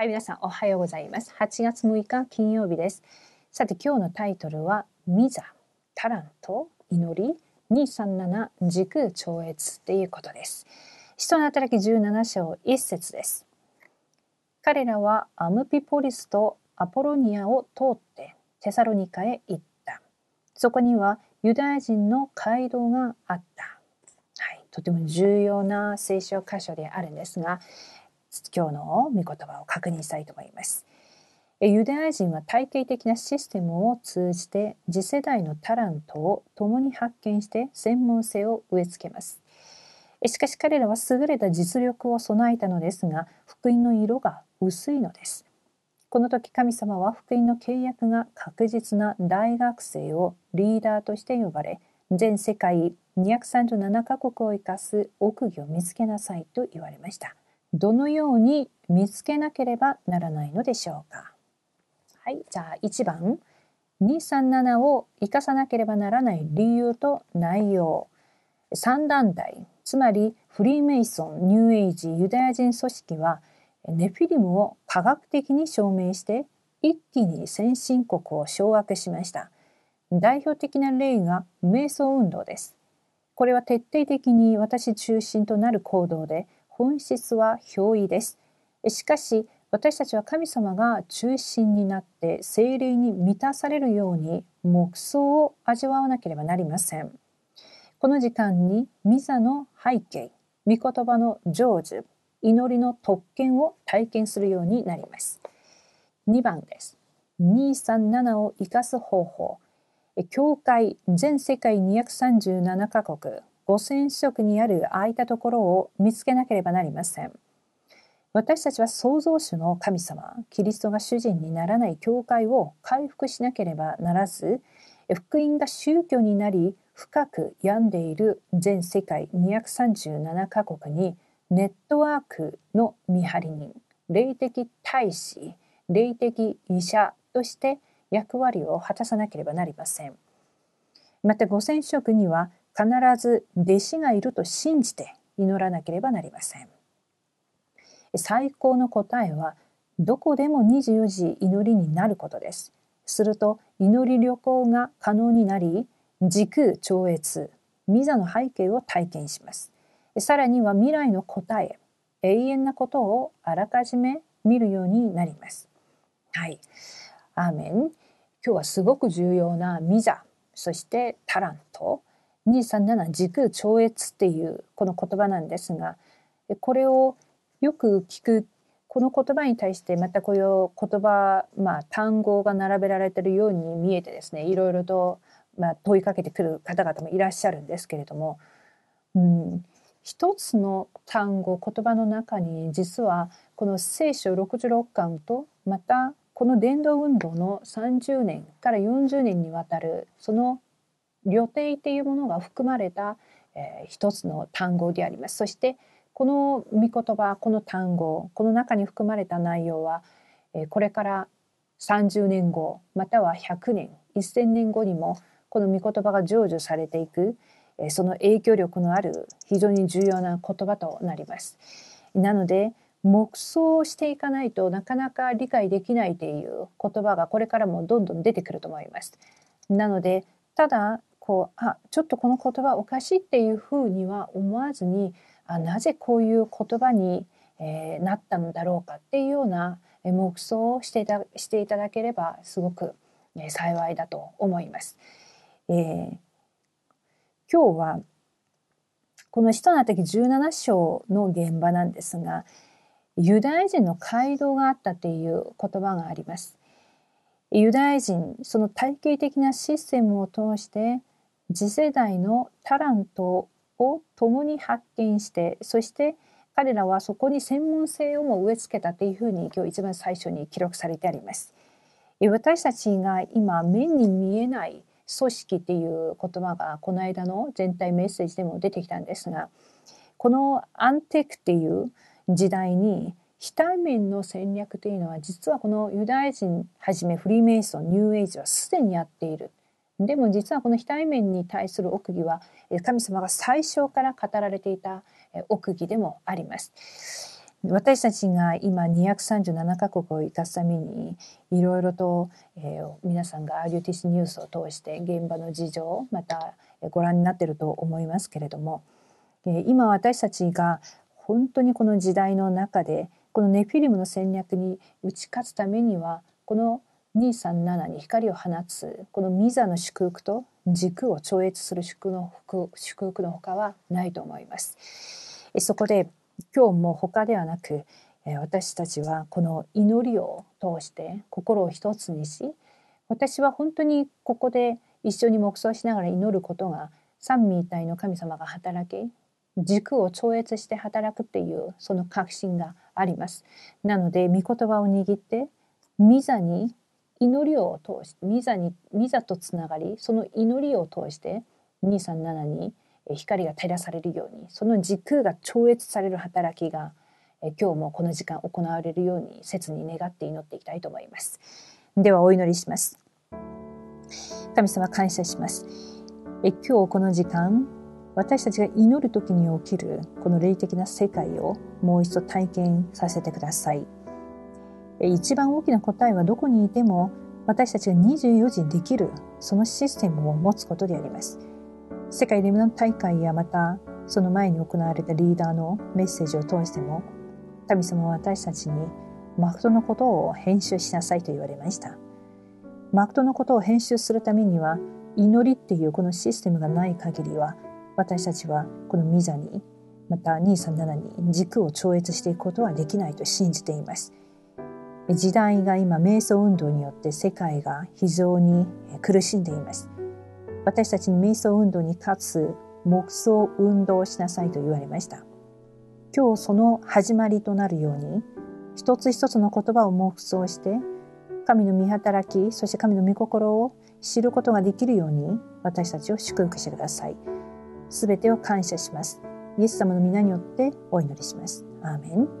はい、皆さんおはようございます。8月6日金曜日です。さて今日のタイトルはミザ、タラント、祈り、237時空超越ということです。人の働き17章1節です。彼らはアムピポリスとアポロニアを通ってテサロニカへ行った。そこにはユダヤ人の街道があった。はい、とても重要な聖書箇所であるんですが、今日の御言葉を確認したいと思います。ユダヤ人は体系的なシステムを通じて次世代のタラントを共に発見して専門性を植え付けます。しかし彼らは優れた実力を備えたのですが福音の色が薄いのです。この時神様は福音の契約が確実な大学生をリーダーとして呼ばれ全世界237カ国を生かす奥義を見つけなさいと言われました。どのように見つけなければならないのでしょうか？はい、じゃあ1番。237を生かさなければならない理由と内容。3団体つまりフリーメイソンニューエイジユダヤ人組織はネフィリムを科学的に証明して一気に先進国を掌握しました。代表的な例が瞑想運動です。これは徹底的に私中心となる行動で本質は表意です。しかし、私たちは神様が中心になって精霊に満たされるように黙想を味わわなければなりません。この時間にミザの背景、御言葉の成就、祈りの特権を体験するようになります。2番です。237を生かす方法。教会全世界237カ国5000色にある空いたところを見つけなければなりません。私たちは創造主の神様、キリストが主人にならない教会を回復しなければならず、福音が宗教になり、深く病んでいる全世界237カ国にネットワークの見張り人、霊的大使、霊的医者として役割を果たさなければなりません。また5000色には必ず弟子がいると信じて祈らなければなりません。最高の答えはどこでも24時祈りになることです。すると祈り旅行が可能になり時空超越ミザの背景を体験します。さらには未来の答え永遠なことをあらかじめ見るようになります。はい。アーメン。今日はすごく重要なミザ、そしてタラント、237時空超越っていうこの言葉なんですがこれをよく聞くこの言葉に対してまたこういう言葉、まあ、単語が並べられているように見えてですねいろいろと、まあ、問いかけてくる方々もいらっしゃるんですけれども、うん、一つの単語言葉の中に実はこの聖書66巻とまたこの伝道運動の30年から40年にわたるその旅程っていうものが含まれた、えー、一つの単語であります。そしてこの御言葉この単語この中に含まれた内容は、えー、これから30年後または100年1000年後にもこの御言葉が成就されていく、えー、その影響力のある非常に重要な言葉となります。なので黙想していかないとなかなか理解できないという言葉がこれからもどんどん出てくると思います。なのでただこうあちょっとこの言葉おかしいっていうふうには思わずにあなぜこういう言葉に、えー、なったのだろうかっていうような黙想をしていたしていただければすごく、え、幸いだと思います。えー、今日はこの使徒の時17章の現場なんですがユダヤ人の街道があったという言葉があります。ユダヤ人その体系的なシステムを通して次世代のタラントを共に発見してそして彼らはそこに専門性をも植え付けたというふうに今日一番最初に記録されてあります。私たちが今目に見えない組織っていう言葉がこの間の全体メッセージでも出てきたんですがこのアンテックっていう時代に非対面の戦略というのは実はこのユダヤ人はじめフリーメイソンニューエイジはすでにやっているでも実はこの非対面に対する奥義は神様が最初から語られていた奥義でもあります。私たちが今237カ国を生かすためにいろいろと、えー、皆さんが RUTC ニュースを通して現場の事情またご覧になっていると思いますけれども、えー、今私たちが本当にこの時代の中でこのネフィリムの戦略に打ち勝つためにはこの237に光を放つこのミザの祝福と軸を超越する祝福のほかはないと思います。そこで今日も他ではなく私たちはこの祈りを通して心を一つにし私は本当にここで一緒に黙想しながら祈ることが三位一体の神様が働き軸を超越して働くっていうその確信があります。なので御言葉を握ってミザに祈りを通してミザにミザとつながりその祈りを通して237に光が照らされるようにその時空が超越される働きが今日もこの時間行われるように切に願って祈っていきたいと思います。ではお祈りします。神様感謝します。え今日この時間私たちが祈る時に起きるこの霊的な世界をもう一度体験させてください。一番大きな答えはどこにいても私たちが24時にできるそのシステムを持つことであります。世界レムナン大会やまたその前に行われたリーダーのメッセージを通しても神様は私たちにマクトのことを編集しなさいと言われました。マクトのことを編集するためには祈りっていうこのシステムがない限りは私たちはこのミザにまた237に軸を超越していくことはできないと信じています。時代が今瞑想運動によって世界が非常に苦しんでいます私たちに瞑想運動に立つ黙想運動をしなさいと言われました。今日その始まりとなるように、一つ一つの言葉を黙想して、神の見働き、そして神の御心を知ることができるように、私たちを祝福してください。すべてを感謝します。イエス様の皆によってお祈りします。アーメン。